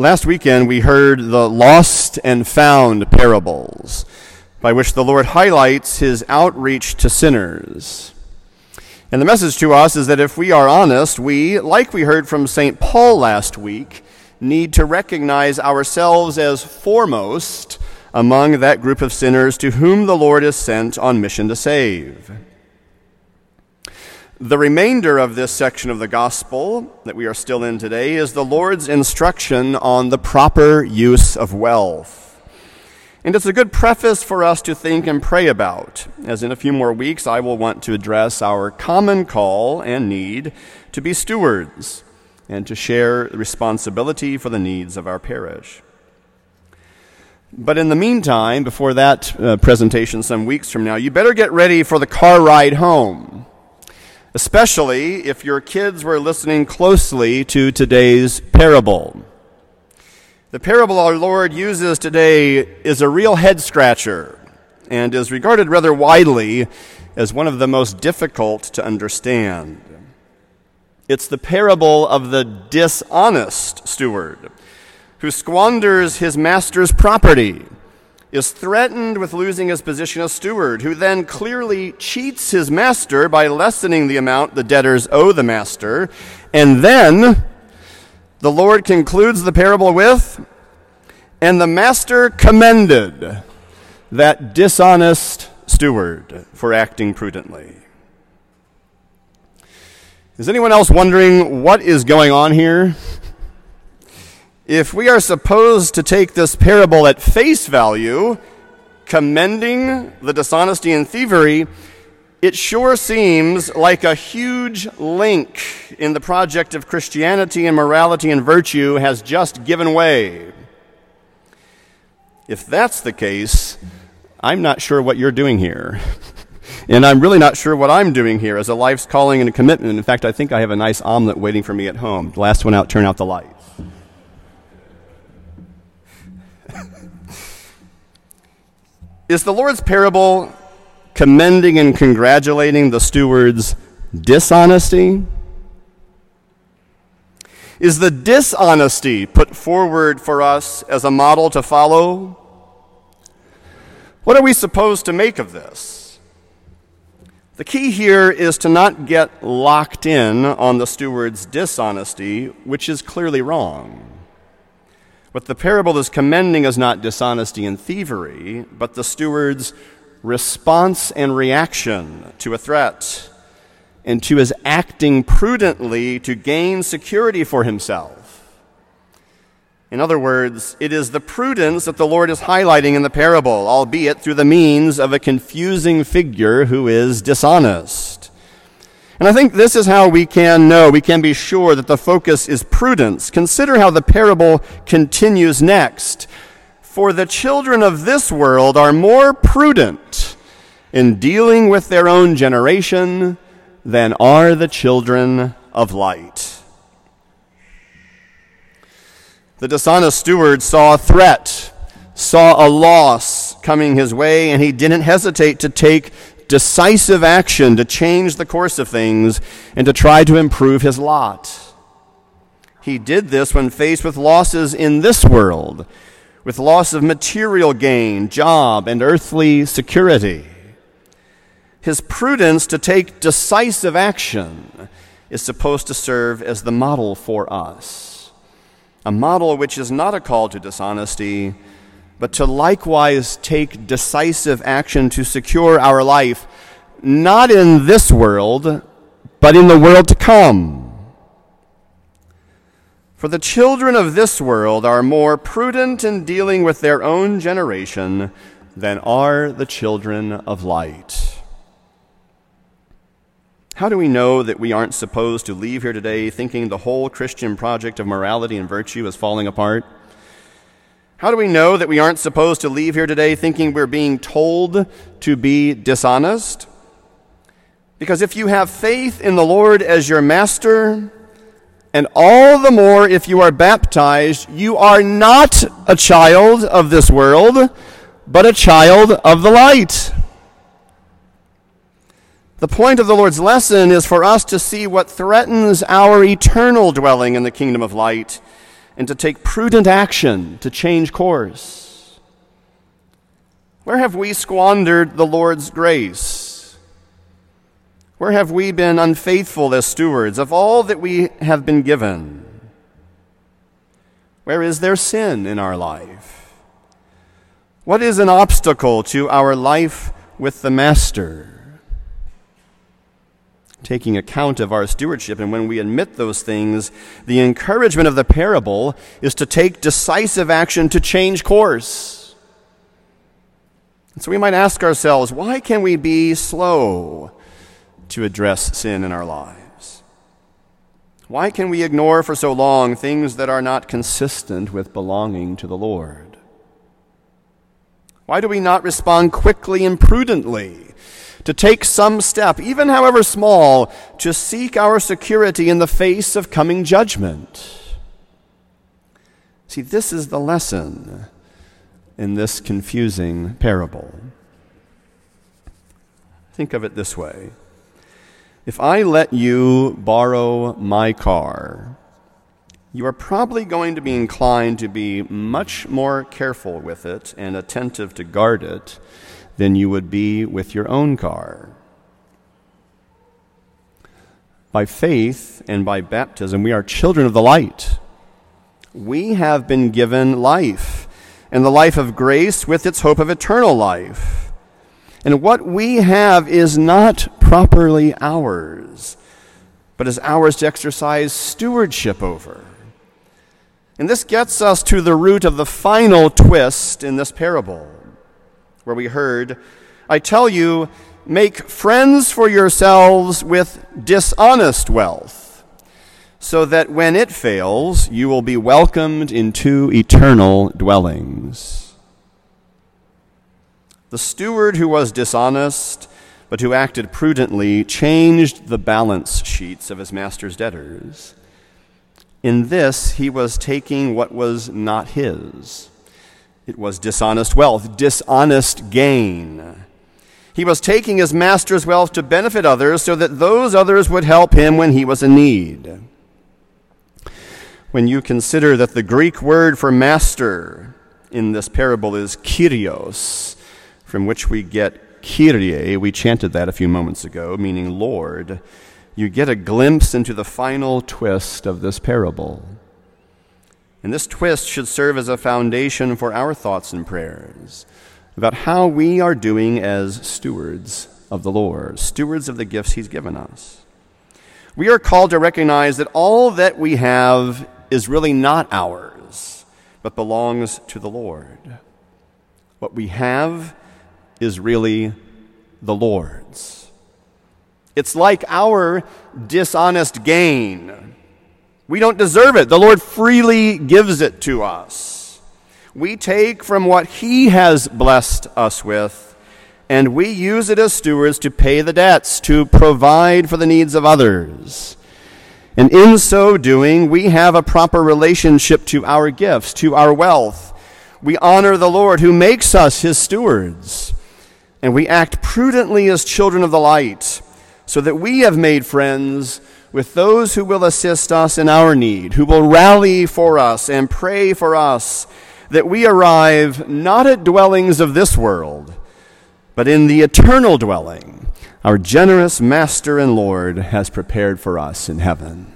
Last weekend, we heard the lost and found parables, by which the Lord highlights his outreach to sinners. And the message to us is that if we are honest, we, like we heard from St. Paul last week, need to recognize ourselves as foremost among that group of sinners to whom the Lord is sent on mission to save. The remainder of this section of the gospel that we are still in today is the Lord's instruction on the proper use of wealth. And it's a good preface for us to think and pray about, as in a few more weeks I will want to address our common call and need to be stewards and to share responsibility for the needs of our parish. But in the meantime, before that uh, presentation some weeks from now, you better get ready for the car ride home especially if your kids were listening closely to today's parable. The parable our Lord uses today is a real head scratcher and is regarded rather widely as one of the most difficult to understand. It's the parable of the dishonest steward who squanders his master's property is threatened with losing his position as steward, who then clearly cheats his master by lessening the amount the debtors owe the master. And then the Lord concludes the parable with, and the master commended that dishonest steward for acting prudently. Is anyone else wondering what is going on here? If we are supposed to take this parable at face value, commending the dishonesty and thievery, it sure seems like a huge link in the project of Christianity and morality and virtue has just given way. If that's the case, I'm not sure what you're doing here. and I'm really not sure what I'm doing here as a life's calling and a commitment. In fact, I think I have a nice omelet waiting for me at home. The last one out, turn out the light. Is the Lord's parable commending and congratulating the steward's dishonesty? Is the dishonesty put forward for us as a model to follow? What are we supposed to make of this? The key here is to not get locked in on the steward's dishonesty, which is clearly wrong. What the parable is commending is not dishonesty and thievery, but the steward's response and reaction to a threat, and to his acting prudently to gain security for himself. In other words, it is the prudence that the Lord is highlighting in the parable, albeit through the means of a confusing figure who is dishonest. And I think this is how we can know, we can be sure that the focus is prudence. Consider how the parable continues next. For the children of this world are more prudent in dealing with their own generation than are the children of light. The dishonest steward saw a threat, saw a loss coming his way, and he didn't hesitate to take decisive action to change the course of things and to try to improve his lot. He did this when faced with losses in this world, with loss of material gain, job, and earthly security. His prudence to take decisive action is supposed to serve as the model for us. A model which is not a call to dishonesty, but to likewise take decisive action to secure our life, not in this world, but in the world to come. For the children of this world are more prudent in dealing with their own generation than are the children of light. How do we know that we aren't supposed to leave here today thinking the whole Christian project of morality and virtue is falling apart? How do we know that we aren't supposed to leave here today thinking we're being told to be dishonest? Because if you have faith in the Lord as your master, and all the more if you are baptized, you are not a child of this world, but a child of the light. The point of the Lord's lesson is for us to see what threatens our eternal dwelling in the kingdom of light and to take prudent action to change course? Where have we squandered the Lord's grace? Where have we been unfaithful as stewards of all that we have been given? Where is there sin in our life? What is an obstacle to our life with the Master? Taking account of our stewardship. And when we admit those things, the encouragement of the parable is to take decisive action to change course. And so we might ask ourselves why can we be slow to address sin in our lives? Why can we ignore for so long things that are not consistent with belonging to the Lord? Why do we not respond quickly and prudently? To take some step, even however small, to seek our security in the face of coming judgment. See, this is the lesson in this confusing parable. Think of it this way if I let you borrow my car, you are probably going to be inclined to be much more careful with it and attentive to guard it than you would be with your own car. By faith and by baptism, we are children of the light. We have been given life, and the life of grace with its hope of eternal life. And what we have is not properly ours, but is ours to exercise stewardship over. And this gets us to the root of the final twist in this parable where we heard, I tell you, make friends for yourselves with dishonest wealth, so that when it fails, you will be welcomed into eternal dwellings. The steward who was dishonest, but who acted prudently, changed the balance sheets of his master's debtors. In this, he was taking what was not his it was dishonest wealth, dishonest gain. He was taking his master's wealth to benefit others so that those others would help him when he was in need. When you consider that the Greek word for master in this parable is kyrios, from which we get kyrie, we chanted that a few moments ago, meaning Lord, you get a glimpse into the final twist of this parable. And this twist should serve as a foundation for our thoughts and prayers about how we are doing as stewards of the Lord, stewards of the gifts He's given us. We are called to recognize that all that we have is really not ours, but belongs to the Lord. What we have is really the Lord's. It's like our dishonest gain we don't deserve it. The Lord freely gives it to us. We take from what He has blessed us with, and we use it as stewards to pay the debts, to provide for the needs of others. And in so doing, we have a proper relationship to our gifts, to our wealth. We honor the Lord who makes us His stewards. And we act prudently as children of the light, so that we have made friends with those who will assist us in our need, who will rally for us and pray for us, that we arrive not at dwellings of this world, but in the eternal dwelling our generous Master and Lord has prepared for us in heaven.